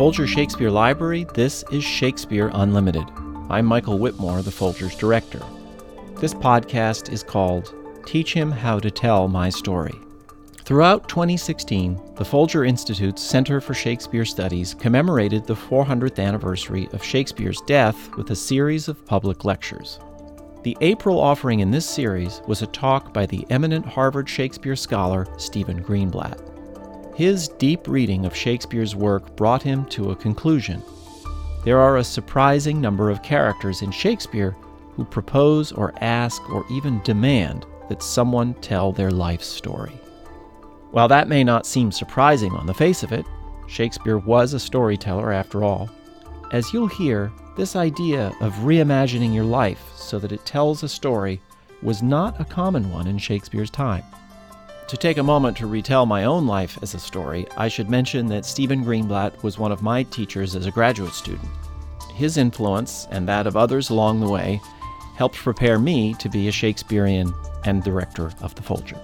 Folger Shakespeare Library, this is Shakespeare Unlimited. I'm Michael Whitmore, the Folger's director. This podcast is called Teach Him How to Tell My Story. Throughout 2016, the Folger Institute's Center for Shakespeare Studies commemorated the 400th anniversary of Shakespeare's death with a series of public lectures. The April offering in this series was a talk by the eminent Harvard Shakespeare scholar Stephen Greenblatt. His deep reading of Shakespeare's work brought him to a conclusion. There are a surprising number of characters in Shakespeare who propose or ask or even demand that someone tell their life story. While that may not seem surprising on the face of it, Shakespeare was a storyteller after all. As you'll hear, this idea of reimagining your life so that it tells a story was not a common one in Shakespeare's time. To take a moment to retell my own life as a story, I should mention that Stephen Greenblatt was one of my teachers as a graduate student. His influence, and that of others along the way, helped prepare me to be a Shakespearean and director of the Folger.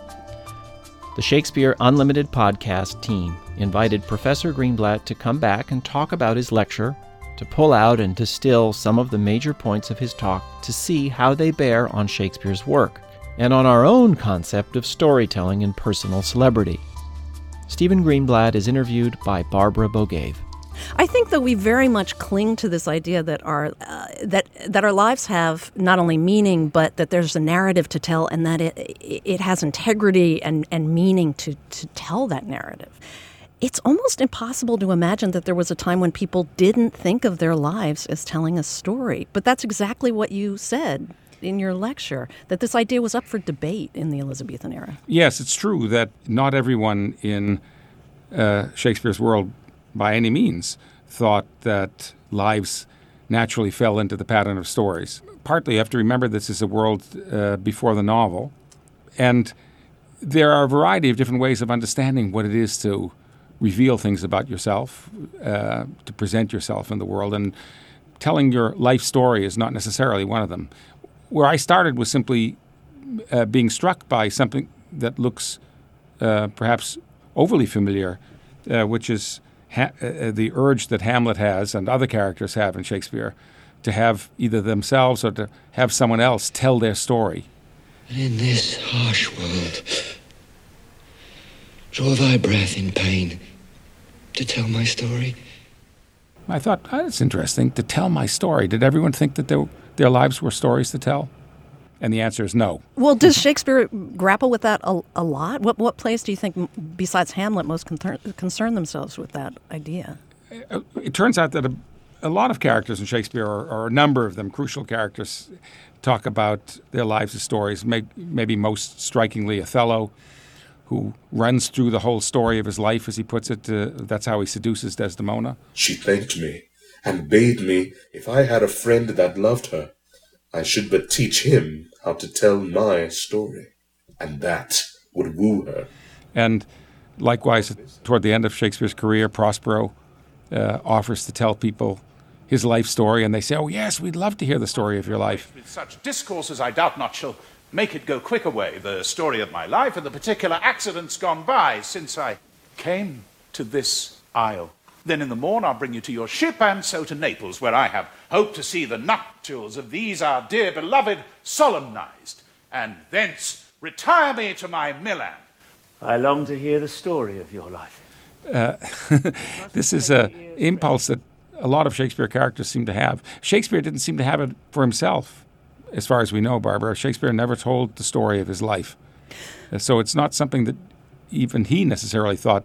The Shakespeare Unlimited podcast team invited Professor Greenblatt to come back and talk about his lecture, to pull out and distill some of the major points of his talk to see how they bear on Shakespeare's work and on our own concept of storytelling and personal celebrity. Stephen Greenblatt is interviewed by Barbara Bogaev. I think that we very much cling to this idea that our uh, that that our lives have not only meaning, but that there's a narrative to tell, and that it it has integrity and, and meaning to to tell that narrative. It's almost impossible to imagine that there was a time when people didn't think of their lives as telling a story. But that's exactly what you said in your lecture that this idea was up for debate in the Elizabethan era. Yes, it's true that not everyone in uh, Shakespeare's world by any means thought that lives naturally fell into the pattern of stories. Partly, you have to remember this is a world uh, before the novel, and there are a variety of different ways of understanding what it is to reveal things about yourself, uh, to present yourself in the world, and telling your life story is not necessarily one of them. Where I started was simply uh, being struck by something that looks uh, perhaps overly familiar, uh, which is ha- uh, the urge that Hamlet has and other characters have in Shakespeare to have either themselves or to have someone else tell their story. And in this harsh world, draw thy breath in pain to tell my story. I thought, oh, that's interesting, to tell my story. Did everyone think that their, their lives were stories to tell? And the answer is no. Well, does Shakespeare grapple with that a, a lot? What, what plays do you think, besides Hamlet, most concern, concern themselves with that idea? Uh, it turns out that a, a lot of characters in Shakespeare, or, or, a number of them, crucial characters, talk about their lives as stories. Maybe most strikingly, Othello, who runs through the whole story of his life, as he puts it. Uh, that's how he seduces Desdemona. She thanked me and bade me, if I had a friend that loved her, I should but teach him how to tell my story, and that would woo her. And likewise, toward the end of Shakespeare's career, Prospero uh, offers to tell people his life story, and they say, Oh, yes, we'd love to hear the story of your life. With such discourses, I doubt not shall make it go quick away, the story of my life and the particular accidents gone by since I came to this isle. Then in the morn I'll bring you to your ship, and so to Naples, where I have hope to see the nuptials of these our dear beloved solemnized, and thence retire me to my Milan. I long to hear the story of your life. Uh, this is an impulse that a lot of Shakespeare characters seem to have. Shakespeare didn't seem to have it for himself, as far as we know, Barbara. Shakespeare never told the story of his life. Uh, so it's not something that even he necessarily thought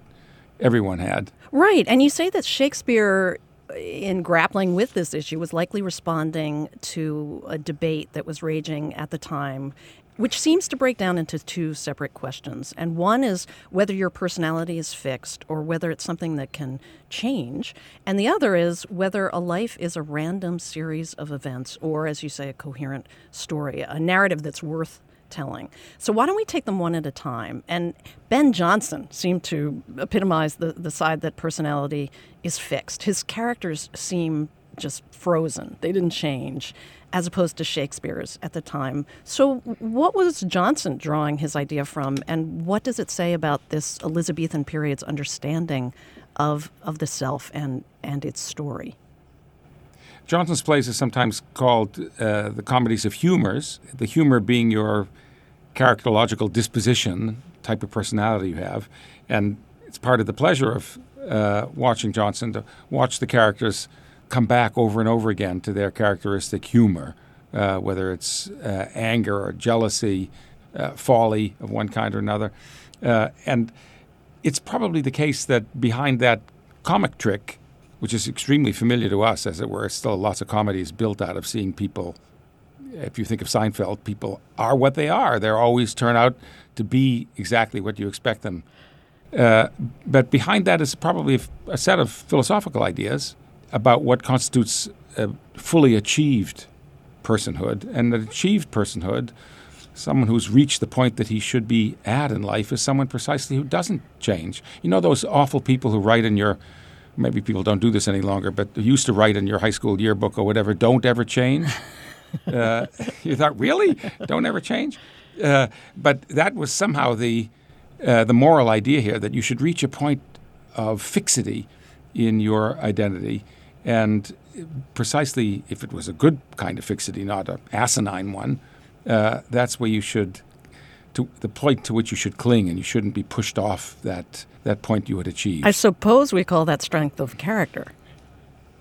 everyone had. Right. And you say that Shakespeare, uh, in grappling with this issue, was likely responding to a debate that was raging at the time. Which seems to break down into two separate questions. And one is whether your personality is fixed or whether it's something that can change. And the other is whether a life is a random series of events or, as you say, a coherent story, a narrative that's worth telling. So why don't we take them one at a time? And Ben Jonson seemed to epitomize the, the side that personality is fixed. His characters seem just frozen. They didn't change, as opposed to Shakespeare's at the time. So, what was Jonson drawing his idea from, and what does it say about this Elizabethan period's understanding of of the self and and its story? Jonson's plays are sometimes called uh, the comedies of humors, the humor being your characterological disposition, type of personality you have. And it's part of the pleasure of uh, watching Johnson to watch the characters come back over and over again to their characteristic humor, uh, whether it's uh, anger or jealousy, uh, folly of one kind or another. Uh, and it's probably the case that behind that comic trick, which is extremely familiar to us, as it were, still lots of comedies built out of seeing people. If you think of Seinfeld, people are what they are. They always turn out to be exactly what you expect them. Uh, but behind that is probably a, set of philosophical ideas about what constitutes a fully achieved personhood. And an achieved personhood, someone who's reached the point that he should be at in life, is someone precisely who doesn't change. You know those awful people who write in your maybe people don't do this any longer, but used to write in your high school yearbook or whatever, don't ever change. uh, you thought, really? Don't ever change? Uh, but that was somehow the, uh, the moral idea here that you should reach a point of fixity in your identity. And precisely if it was a good kind of fixity, not an asinine one, uh, that's where you should, to the point to which you should cling, and you shouldn't be pushed off that, that point you had achieved. I suppose we call that strength of character.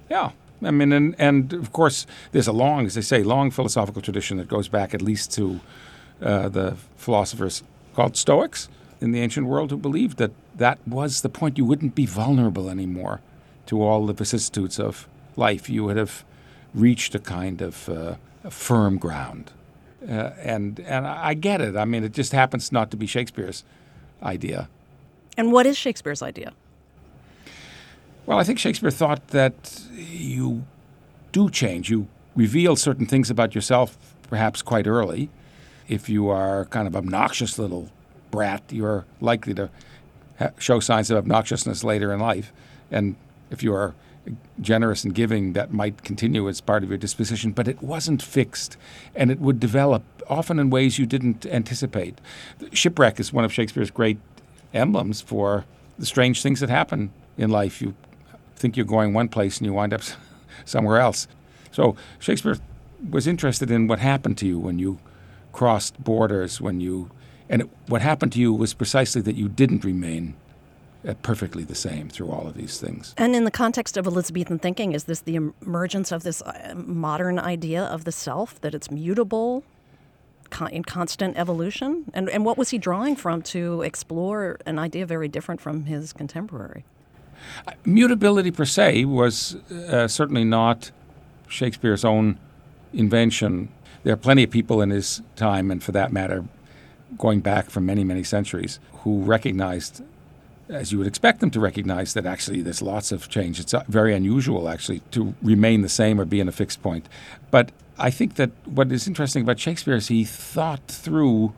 Yeah. I mean, and, and of course, there's a long, as they say, long philosophical tradition that goes back at least to uh, the philosophers called Stoics in the ancient world who believed that that was the point. You wouldn't be vulnerable anymore to all the vicissitudes of life. You would have reached a kind of uh, a firm ground. Uh, and and I get it. I mean, it just happens not to be Shakespeare's idea. And what is Shakespeare's idea? Well, I think Shakespeare thought that you do change. You reveal certain things about yourself perhaps quite early, if you are kind of obnoxious little brat, you're likely to ha- show signs of obnoxiousness later in life. And if you are generous and giving, that might continue as part of your disposition. But it wasn't fixed, and it would develop often in ways you didn't anticipate. Shipwreck is one of Shakespeare's great emblems for the strange things that happen in life. You think you're going one place and you wind up somewhere else. So Shakespeare was interested in what happened to you when you crossed borders when you, and it, what happened to you was precisely that you didn't remain perfectly the same through all of these things. And in the context of Elizabethan thinking, is this the emergence of this uh, modern idea of the self, that it's mutable, in constant evolution? And, and what was he drawing from to explore an idea very different from his contemporary? Uh, mutability per se was uh, certainly not Shakespeare's own invention there are plenty of people in his time, and for that matter, going back for many, many centuries, who recognized, as you would expect them to recognize, that actually there's lots of change. It's uh, very unusual, actually, to remain the same or be in a fixed point. But I think that what is interesting about Shakespeare is he thought through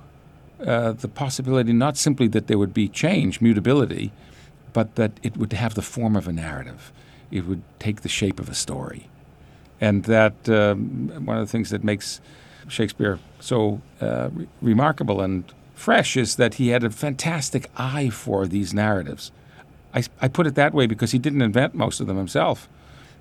uh, the possibility not simply that there would be change, mutability, but that it would have the form of a narrative. It would take the shape of a story. And that um, one of the things that makes Shakespeare so uh, re- remarkable and fresh is that he had a fantastic eye for these narratives. I, I put it that way because he didn't invent most of them himself.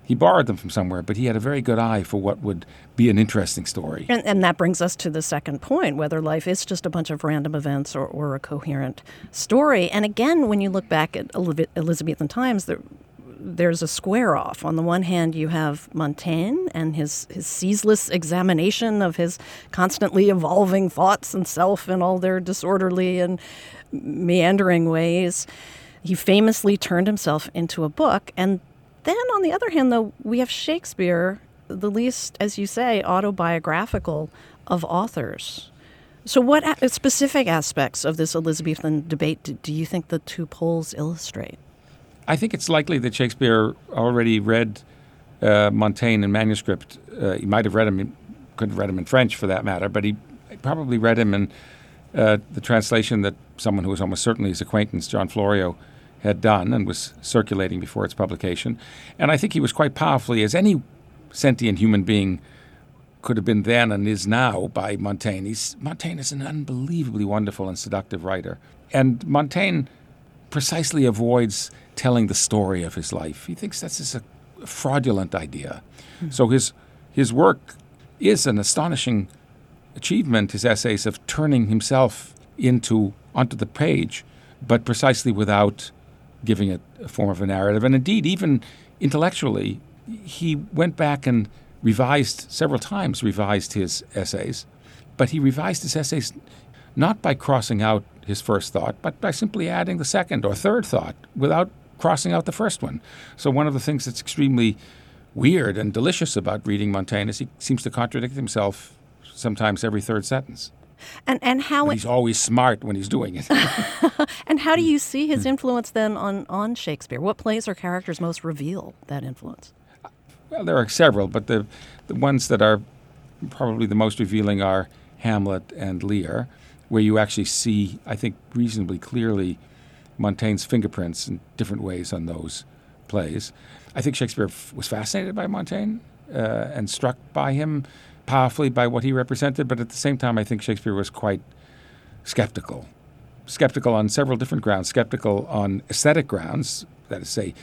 He borrowed them from somewhere, but he had a very good eye for what would be an interesting story. And, and that brings us to the second point whether life is just a bunch of random events or, or a coherent story. And again, when you look back at Elizabethan times, there, there's a square off. On the one hand, you have Montaigne and his, his ceaseless examination of his constantly evolving thoughts and self in all their disorderly and meandering ways. He famously turned himself into a book. And then, on the other hand, though, we have Shakespeare, the least, as you say, autobiographical of authors. So, what specific aspects of this Elizabethan debate do you think the two poles illustrate? I think it's likely that Shakespeare already read uh, Montaigne in manuscript. Uh, he might have read him, in, could have read him in French for that matter, but he probably read him in uh, the translation that someone who was almost certainly his acquaintance, John Florio, had done and was circulating before its publication. And I think he was quite powerfully, as any sentient human being could have been then and is now by Montaigne. He's, Montaigne is an unbelievably wonderful and seductive writer. And Montaigne precisely avoids telling the story of his life. He thinks that's just a fraudulent idea. Hmm. So his, his work is an astonishing achievement, his essays, of turning himself into onto the page, but precisely without giving it a form of a narrative. And indeed, even intellectually, he went back and revised several times, revised his essays, but he revised his essays not by crossing out his first thought, but by simply adding the second or third thought without crossing out the first one. So one of the things that's extremely weird and delicious about reading Montaigne is he seems to contradict himself sometimes every third sentence. And and how But he's always smart when he's doing it. and how do you see Hmm. his influence then on on Shakespeare? What plays or characters most reveal that influence? Well, there are several, but the the ones that are probably the most revealing are Hamlet and Lear, where you actually see, I think, reasonably clearly Montaigne's fingerprints in different ways on those plays. I think Shakespeare f- was fascinated by Montaigne uh, and struck by him powerfully by what he represented, but at the same time, I think Shakespeare was quite skeptical. Skeptical on several different grounds. Skeptical on aesthetic grounds, that is, say,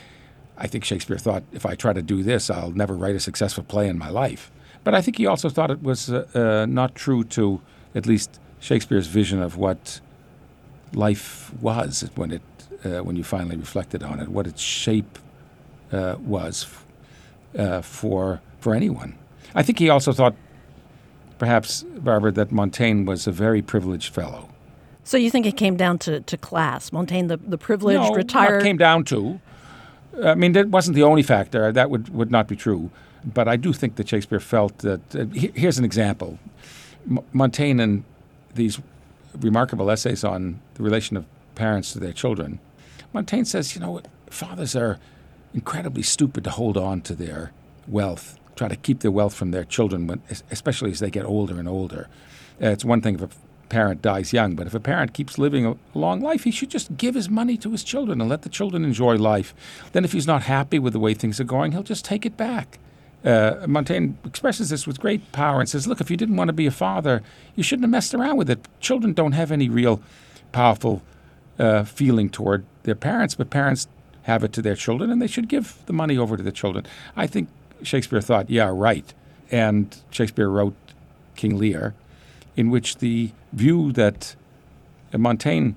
I think Shakespeare thought if I try to do this, I'll never write a successful play in my life. But I think he also thought it was uh, uh, not true to at least Shakespeare's vision of what life was when it uh, when you finally reflected on it, what its shape uh, was uh, for for anyone. I think he also thought, perhaps, Barbara, that Montaigne was a very privileged fellow. So you think it came down to, to class? Montaigne, the, the privileged, no, retired. Came down to. I mean, that wasn't the only factor. That would, would not be true. But I do think that Shakespeare felt that. Uh, here's an example M- Montaigne and these remarkable essays on the relation of parents to their children. Montaigne says, you know, fathers are incredibly stupid to hold on to their wealth, try to keep their wealth from their children, when, especially as they get older and older. Uh, it's one thing if a parent dies young, but if a parent keeps living a long life, he should just give his money to his children and let the children enjoy life. Then, if he's not happy with the way things are going, he'll just take it back. Uh, Montaigne expresses this with great power and says, Look, if you didn't want to be a father, you shouldn't have messed around with it. Children don't have any real powerful uh, feeling toward their parents, but parents have it to their children, and they should give the money over to the children. I think Shakespeare thought, yeah, right. And Shakespeare wrote King Lear, in which the view that Montaigne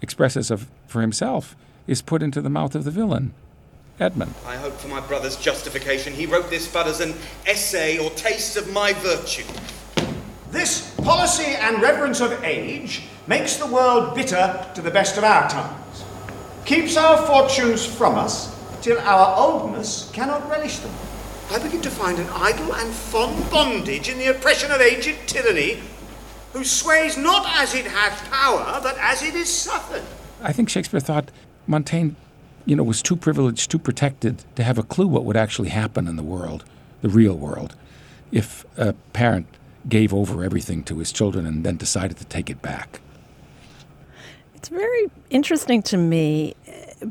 expresses of, for himself is put into the mouth of the villain, Edmund. I hope for my brother's justification he wrote this but as an essay or taste of my virtue. This policy and reverence of age makes the world bitter to the best of our times, keeps our fortunes from us till our oldness cannot relish them. I begin to find an idle and fond bondage in the oppression of aged tyranny, who sways not as it hath power, but as it is suffered. I think Shakespeare thought Montaigne, you know, was too privileged, too protected to have a clue what would actually happen in the world, the real world, if a parent gave over everything to his children and then decided to take it back. It's very interesting to me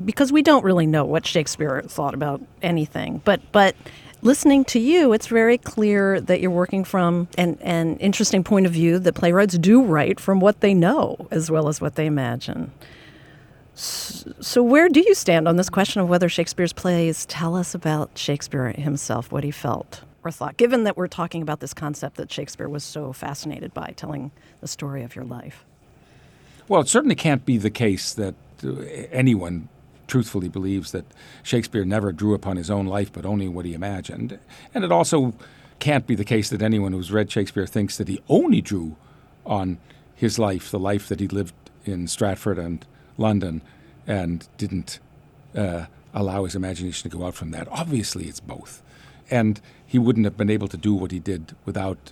because we don't really know what Shakespeare thought about anything. But but listening to you, it's very clear that you're working from an, an interesting point of view that playwrights do write from what they know as well as what they imagine. So where do you stand on this question of whether Shakespeare's plays tell us about Shakespeare himself, what he felt or thought, given that we're talking about this concept that Shakespeare was so fascinated by, telling the story of your life? Well, it certainly can't be the case that uh, anyone truthfully believes that Shakespeare never drew upon his own life but only what he imagined. And it also can't be the case that anyone who's read Shakespeare thinks that he only drew on his life, the life that he lived in Stratford and London, and didn't uh, allow his imagination to go out from that. Obviously, it's both. And he wouldn't have been able to do what he did without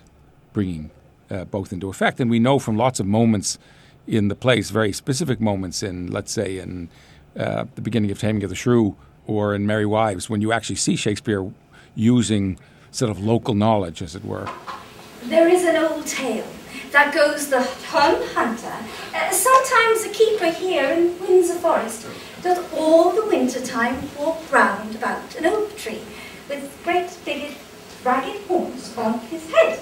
bringing uh, both into effect. And we know from lots of moments in the plays, very specific moments in, let's say, in uh, the beginning of Taming of the Shrew or in Merry Wives, when you actually see Shakespeare using sort of local knowledge, as it were. There is an old tale that goes the Herne hunter, uh, sometimes a keeper here in Windsor Forest, doth all the winter time walk round about an oak tree with great big ragged horns on his head.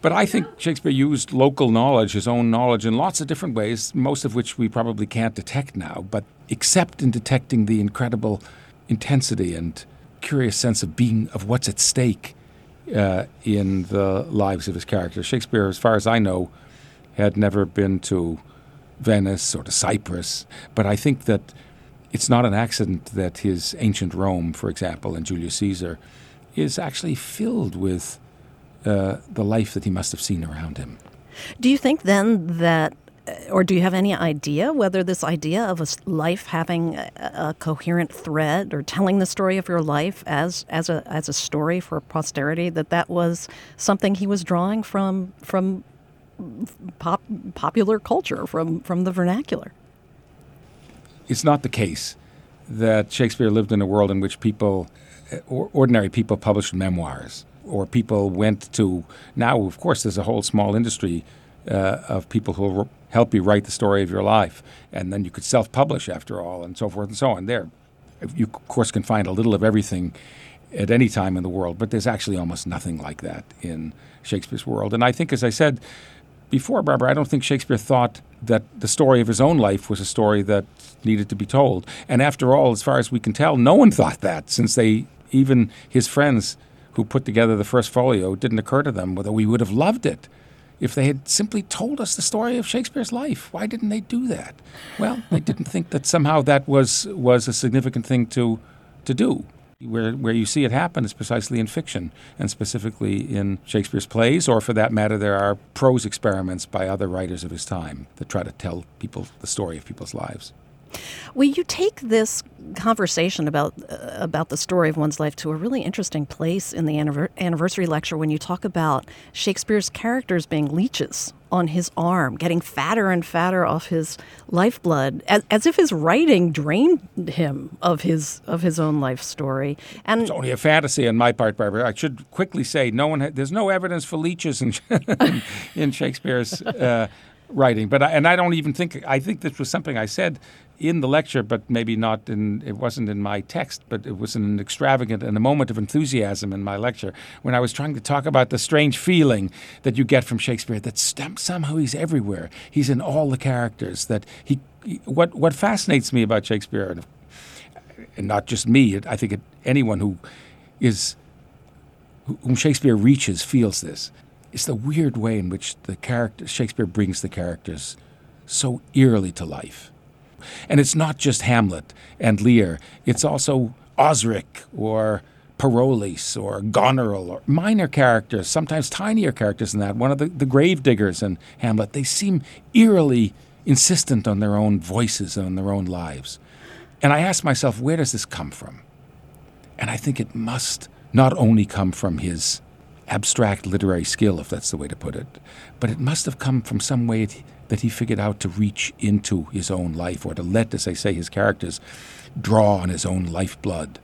But I think Shakespeare used local knowledge, his own knowledge, in lots of different ways, most of which we probably can't detect now, but except in detecting the incredible intensity and curious sense of being, of what's at stake uh, in the lives of his characters. Shakespeare, as far as I know, had never been to Venice or to Cyprus, but I think that it's not an accident that his ancient Rome, for example, and Julius Caesar, is actually filled with uh, the life that he must have seen around him. Do you think then that, or do you have any idea whether this idea of a life having a, a, coherent thread or telling the story of your life as as a as a story for posterity that that was something he was drawing from from pop, popular culture from from the vernacular? It's not the case that Shakespeare lived in a world in which people, uh, ordinary people, published memoirs or people went to now of course there's a whole small industry uh, of people who help you write the story of your life and then you could self-publish after all and so forth and so on. There you of course can find a little of everything at any time in the world but there's actually almost nothing like that in shakespeare's world. And i think as i said before barbara i don't think shakespeare thought that the story of his own life was a story that needed to be told. And after all as far as we can tell no one thought that since they even his friends who put together the first folio didn't occur to them whether we would have loved it if they had simply told us the story of Shakespeare's life. Why didn't they do that? Well, they didn't think that somehow that was was a significant thing to to do. Where where you see it happen is precisely in fiction, and specifically in Shakespeare's plays, or for that matter, there are prose experiments by other writers of his time that try to tell people the story of people's lives. Well, you take this conversation about uh, about the story of one's life to a really interesting place in the anniver- anniversary lecture when you talk about Shakespeare's characters being leeches on his arm, getting fatter and fatter off his lifeblood, as, as if his writing drained him of his of his own life story. And it's only a fantasy on my part, Barbara. I should quickly say, no one ha- there's no evidence for leeches in in Shakespeare's. Uh, writing. But I, and I don't even think I think this was something I said in the lecture, but maybe not in it wasn't in my text, but it was an extravagant and a moment of enthusiasm in my lecture when I was trying to talk about the strange feeling that you get from Shakespeare that somehow he's everywhere. He's in all the characters. That he what what fascinates me about Shakespeare and, not just me, I think anyone who is whom Shakespeare reaches feels this is the weird way in which the character Shakespeare brings the characters so eerily to life. And it's not just Hamlet and Lear, it's also Osric or Parolles or Goneril or minor characters, sometimes tinier characters than that. One of the, the grave diggers in Hamlet, they seem eerily insistent on their own voices and on their own lives. And I ask myself, where does this come from? And I think it must not only come from his abstract literary skill, if that's the way to put it, but it must have come from some way that he figured out to reach into his own life or to let, as I say, his characters draw on his own lifeblood.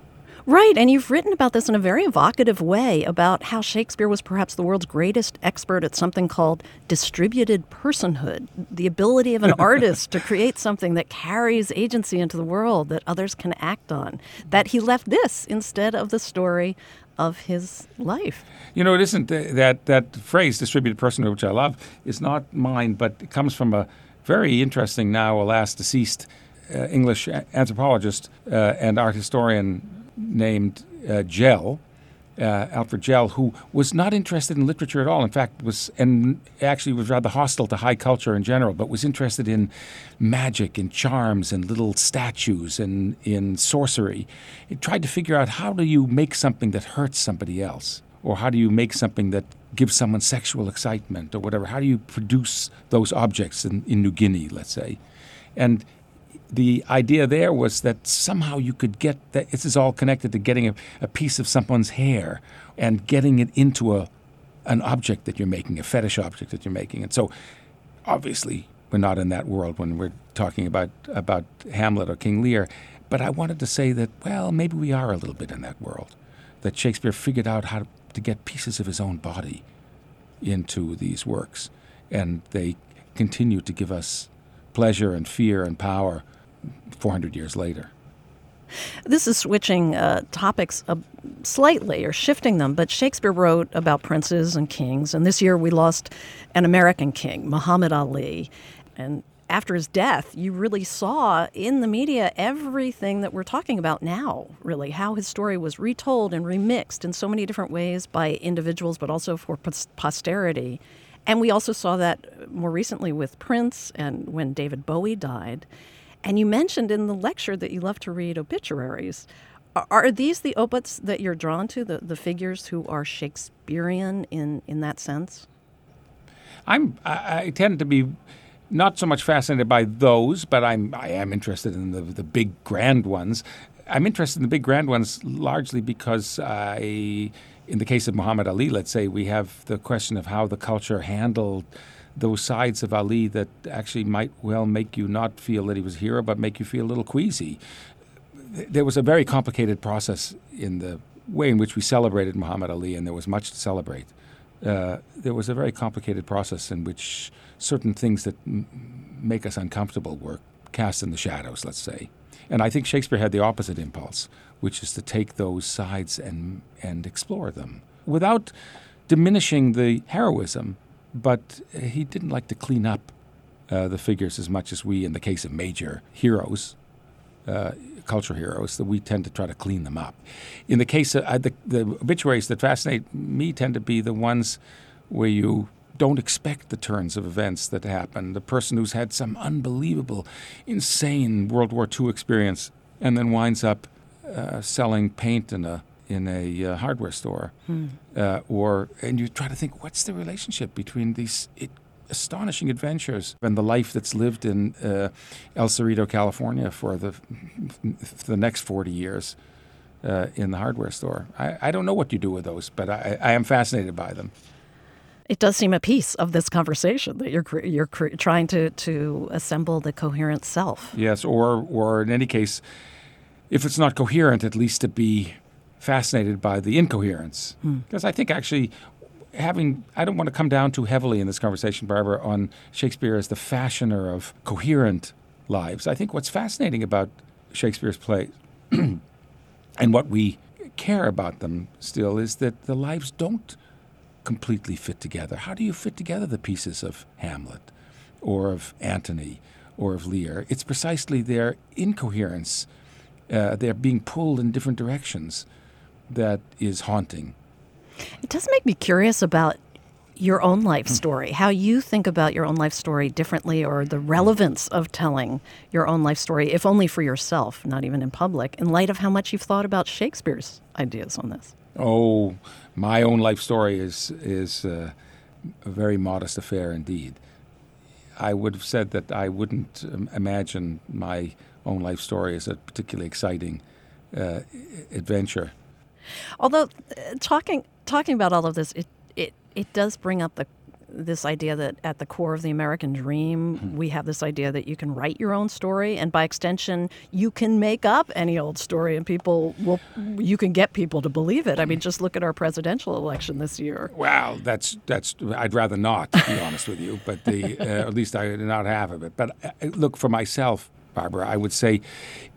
Right, and you've written about this in a very evocative way about how Shakespeare was perhaps the world's greatest expert at something called distributed personhood, the ability of an artist to create something that carries agency into the world that others can act on. That he left this instead of the story of his life. You know, it isn't that that phrase "distributed personhood," which I love, is not mine, but it comes from a very interesting, now alas deceased, uh, English anthropologist uh, and art historian named uh, uh, Alfred Gell, who was not interested in literature at all. In fact, was and actually was rather hostile to high culture in general, but was interested in magic and charms and little statues and in sorcery. He tried to figure out how do you make something that hurts somebody else, or how do you make something that gives someone sexual excitement or whatever. How do you produce those objects in, in New Guinea, let's say? And the idea there was that somehow you could get that this is all connected to getting a, a piece of someone's hair and getting it into a an object that you're making, a fetish object that you're making. And so obviously we're not in that world when we're talking about about Hamlet or King Lear. But I wanted to say that, well, maybe we are a little bit in that world. That Shakespeare figured out how to, to get pieces of his own body into these works. And they continue to give us pleasure and fear and power 400 years later. This is switching uh, topics uh, slightly or shifting them, but Shakespeare wrote about princes and kings, and this year we lost an American king, Muhammad Ali. And after his death, you really saw in the media everything that we're talking about now, really, how his story was retold and remixed in so many different ways by individuals, but also for posterity. And we also saw that more recently with Prince and when David Bowie died. And you mentioned in the lecture that you love to read obituaries. Are, these the obits that you're drawn to, the, the figures who are Shakespearean in, in that sense? I'm, I, I tend to be not so much fascinated by those, but I'm, I am interested in the, the big grand ones. I'm interested in the big grand ones largely because I, in the case of Muhammad Ali, let's say, we have the question of how the culture handled those sides of Ali that actually might well make you not feel that he was a hero, but make you feel a little queasy. There was a very complicated process in the way in which we celebrated Muhammad Ali, and there was much to celebrate. Uh, there was a very complicated process in which certain things that m- make us uncomfortable were cast in the shadows, let's say. And I think Shakespeare had the opposite impulse, which is to take those sides and, and explore them without diminishing the heroism but he didn't like to clean up uh, the figures as much as we, in the case of major heroes, uh, cultural heroes, that we tend to try to clean them up. In the case of uh, the, the obituaries that fascinate me, tend to be the ones where you don't expect the turns of events that happen. The person who's had some unbelievable, insane World War II experience and then winds up uh, selling paint in a in a uh, hardware store, hmm. uh, or and you try to think what's the relationship between these it, astonishing adventures and the life that's lived in uh, El Cerrito, California, for the for the next forty years uh, in the hardware store. I, I, don't know what you do with those, but I, I, am fascinated by them. It does seem a piece of this conversation that you're you're trying to to assemble the coherent self. Yes, or or in any case, if it's not coherent, at least to be fascinated by the incoherence because hmm. I think actually having I don't want to come down too heavily in this conversation, Barbara, on Shakespeare as the fashioner of coherent lives. I think what's fascinating about Shakespeare's plays and what we care about them still is that the lives don't completely fit together. How do you fit together the pieces of Hamlet or of Antony or of Lear? It's precisely their incoherence. Uh, they're being pulled in different directions that is haunting. It does make me curious about your own life hmm. story, how you think about your own life story differently, or the relevance of telling your own life story, if only for yourself, not even in public, in light of how much you've thought about Shakespeare's ideas on this. Oh, my own life story is is uh, a very modest affair indeed. I would have said that I wouldn't um, imagine my own life story as a particularly exciting uh, adventure. Although uh, talking talking about all of this, it it it does bring up the this idea that at the core of the American dream, mm-hmm. we have this idea that you can write your own story, and by extension, you can make up any old story, and people will, you can get people to believe it. I mean, just look at our presidential election this year. Well, that's that's. I'd rather not, to be honest with you, but the uh, at least I did not half of it. But uh, look for myself, Barbara. I would say,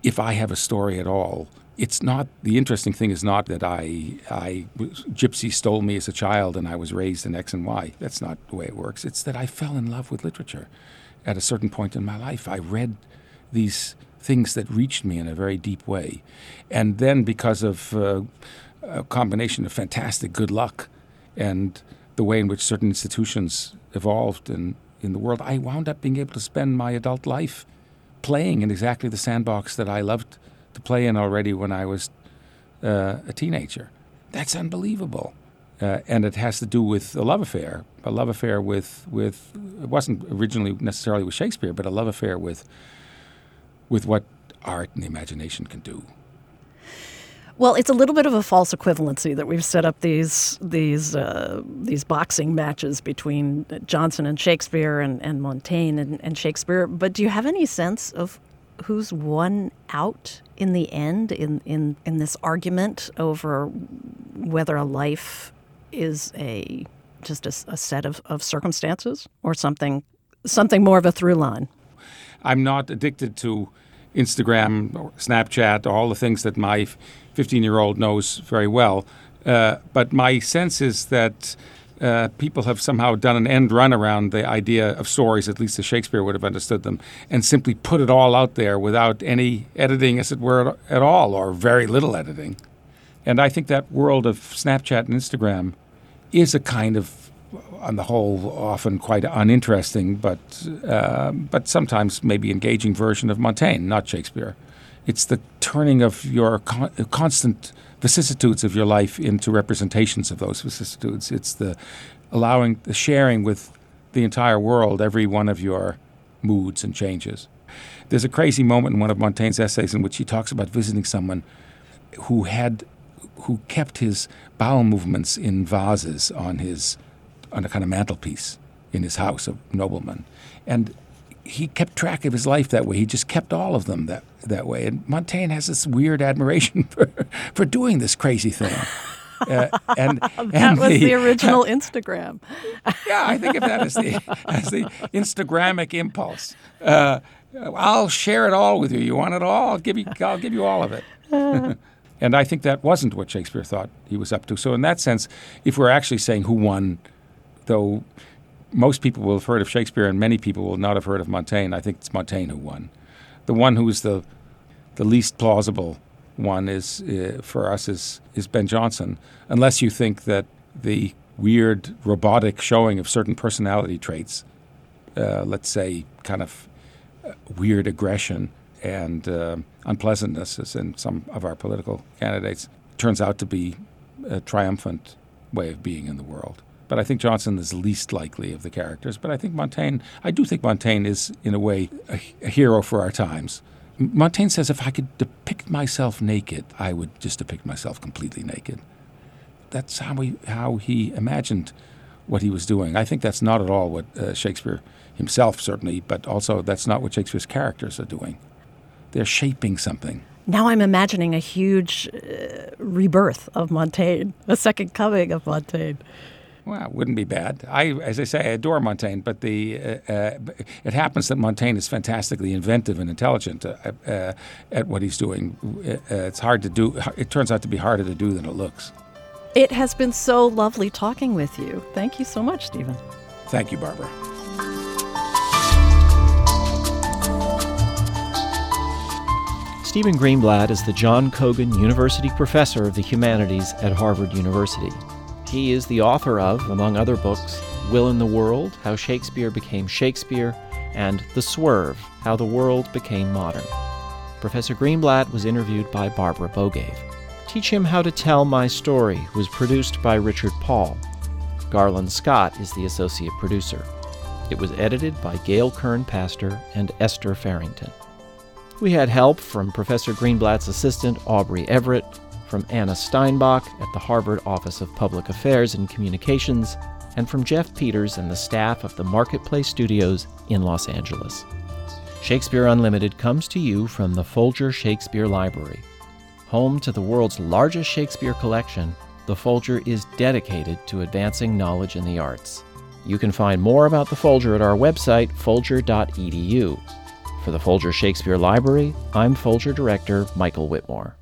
if I have a story at all it's not the interesting thing is not that I I gypsy stole me as a child and I was raised in X and Y. That's not the way it works. It's that I fell in love with literature at a certain point in my life. I read these things that reached me in a very deep way, and then because of uh, a combination of fantastic good luck and the way in which certain institutions evolved in, in the world, I wound up being able to spend my adult life playing in exactly the sandbox that I loved to play in already when I was uh, a teenager. That's unbelievable. Uh, and it has to do with a love affair, a love affair with, with it wasn't originally necessarily with Shakespeare, but a love affair with, with what art and imagination can do. Well, it's a little bit of a false equivalency that we've set up these these uh, these boxing matches between Jonson and Shakespeare and, and Montaigne and, and Shakespeare. But do you have any sense of who's won out in the end in, in, in this argument over whether a life is a just a, a set of, of circumstances or something something more of a through line? I'm not addicted to Instagram, or Snapchat, or all the things that my 15 year old knows very well. Uh, but my sense is that uh, people have somehow done an end run around the idea of stories, at least as Shakespeare would have understood them, and simply put it all out there without any editing, as it were, at all, or very little editing. And I think that world of Snapchat and Instagram is a kind of, on the whole, often quite uninteresting, but uh, but sometimes maybe engaging version of Montaigne, not Shakespeare. It's the turning of your con- constant vicissitudes of your life into representations of those vicissitudes. It's the allowing, the sharing with the entire world every one of your moods and changes. There's a crazy moment in one of Montaigne's essays in which he talks about visiting someone who had, who kept his bowel movements in vases on his, on a kind of mantelpiece in his house, a nobleman, and he kept track of his life that way. He just kept all of them that that way. And Montaigne has this weird admiration for for doing this crazy thing. Uh, and that and was the, original Instagram. yeah, I think of that as the as the Instagramic impulse. Uh, I'll share it all with you. You want it all? I'll give you. I'll give you all of it. and I think that wasn't what Shakespeare thought he was up to. So in that sense, if we're actually saying who won, though most people will have heard of Shakespeare and many people will not have heard of Montaigne. I think it's Montaigne who won. The one who's the the least plausible one is uh, for us is is Ben Jonson, unless you think that the weird robotic showing of certain personality traits, uh, let's say kind of uh, weird aggression and uh, unpleasantness, as in some of our political candidates, turns out to be a triumphant way of being in the world. But I think Jonson is least likely of the characters. But I think Montaigne, I do think Montaigne is, in a way, a, a hero for our times. Montaigne says if I could depict myself naked, I would just depict myself completely naked. That's how he, how he imagined what he was doing. I think that's not at all what uh, Shakespeare himself, certainly, but also that's not what Shakespeare's characters are doing. They're shaping something. Now I'm imagining a huge uh, rebirth of Montaigne, a second coming of Montaigne. Well, it wouldn't be bad. I, as I say, I adore Montaigne, but the uh, uh, it happens that Montaigne is fantastically inventive and intelligent uh, uh at what he's doing. Uh, it's hard to do. It turns out to be harder to do than it looks. It has been so lovely talking with you. Thank you so much, Stephen. Thank you, Barbara. Stephen Greenblatt is the John Cogan University Professor of the Humanities at Harvard University. He is the author of, among other books, Will in the World How Shakespeare Became Shakespeare, and The Swerve How the World Became Modern. Professor Greenblatt was interviewed by Barbara Bogaev. Teach Him How to Tell My Story was produced by Richard Paul. Garland Scott is the associate producer. It was edited by Gail Kern Paster and Esther Ferington. We had help from Professor Greenblatt's assistant Aubrey Everett, from Anna Steinbach at the Harvard Office of Public Affairs and Communications, and from Jeff Peters and the staff of the Marketplace Studios in Los Angeles. Shakespeare Unlimited comes to you from the Folger Shakespeare Library. Home to the world's largest Shakespeare collection, the Folger is dedicated to advancing knowledge in the arts. You can find more about the Folger at our website, folger.edu. For the Folger Shakespeare Library, I'm Folger Director Michael Whitmore.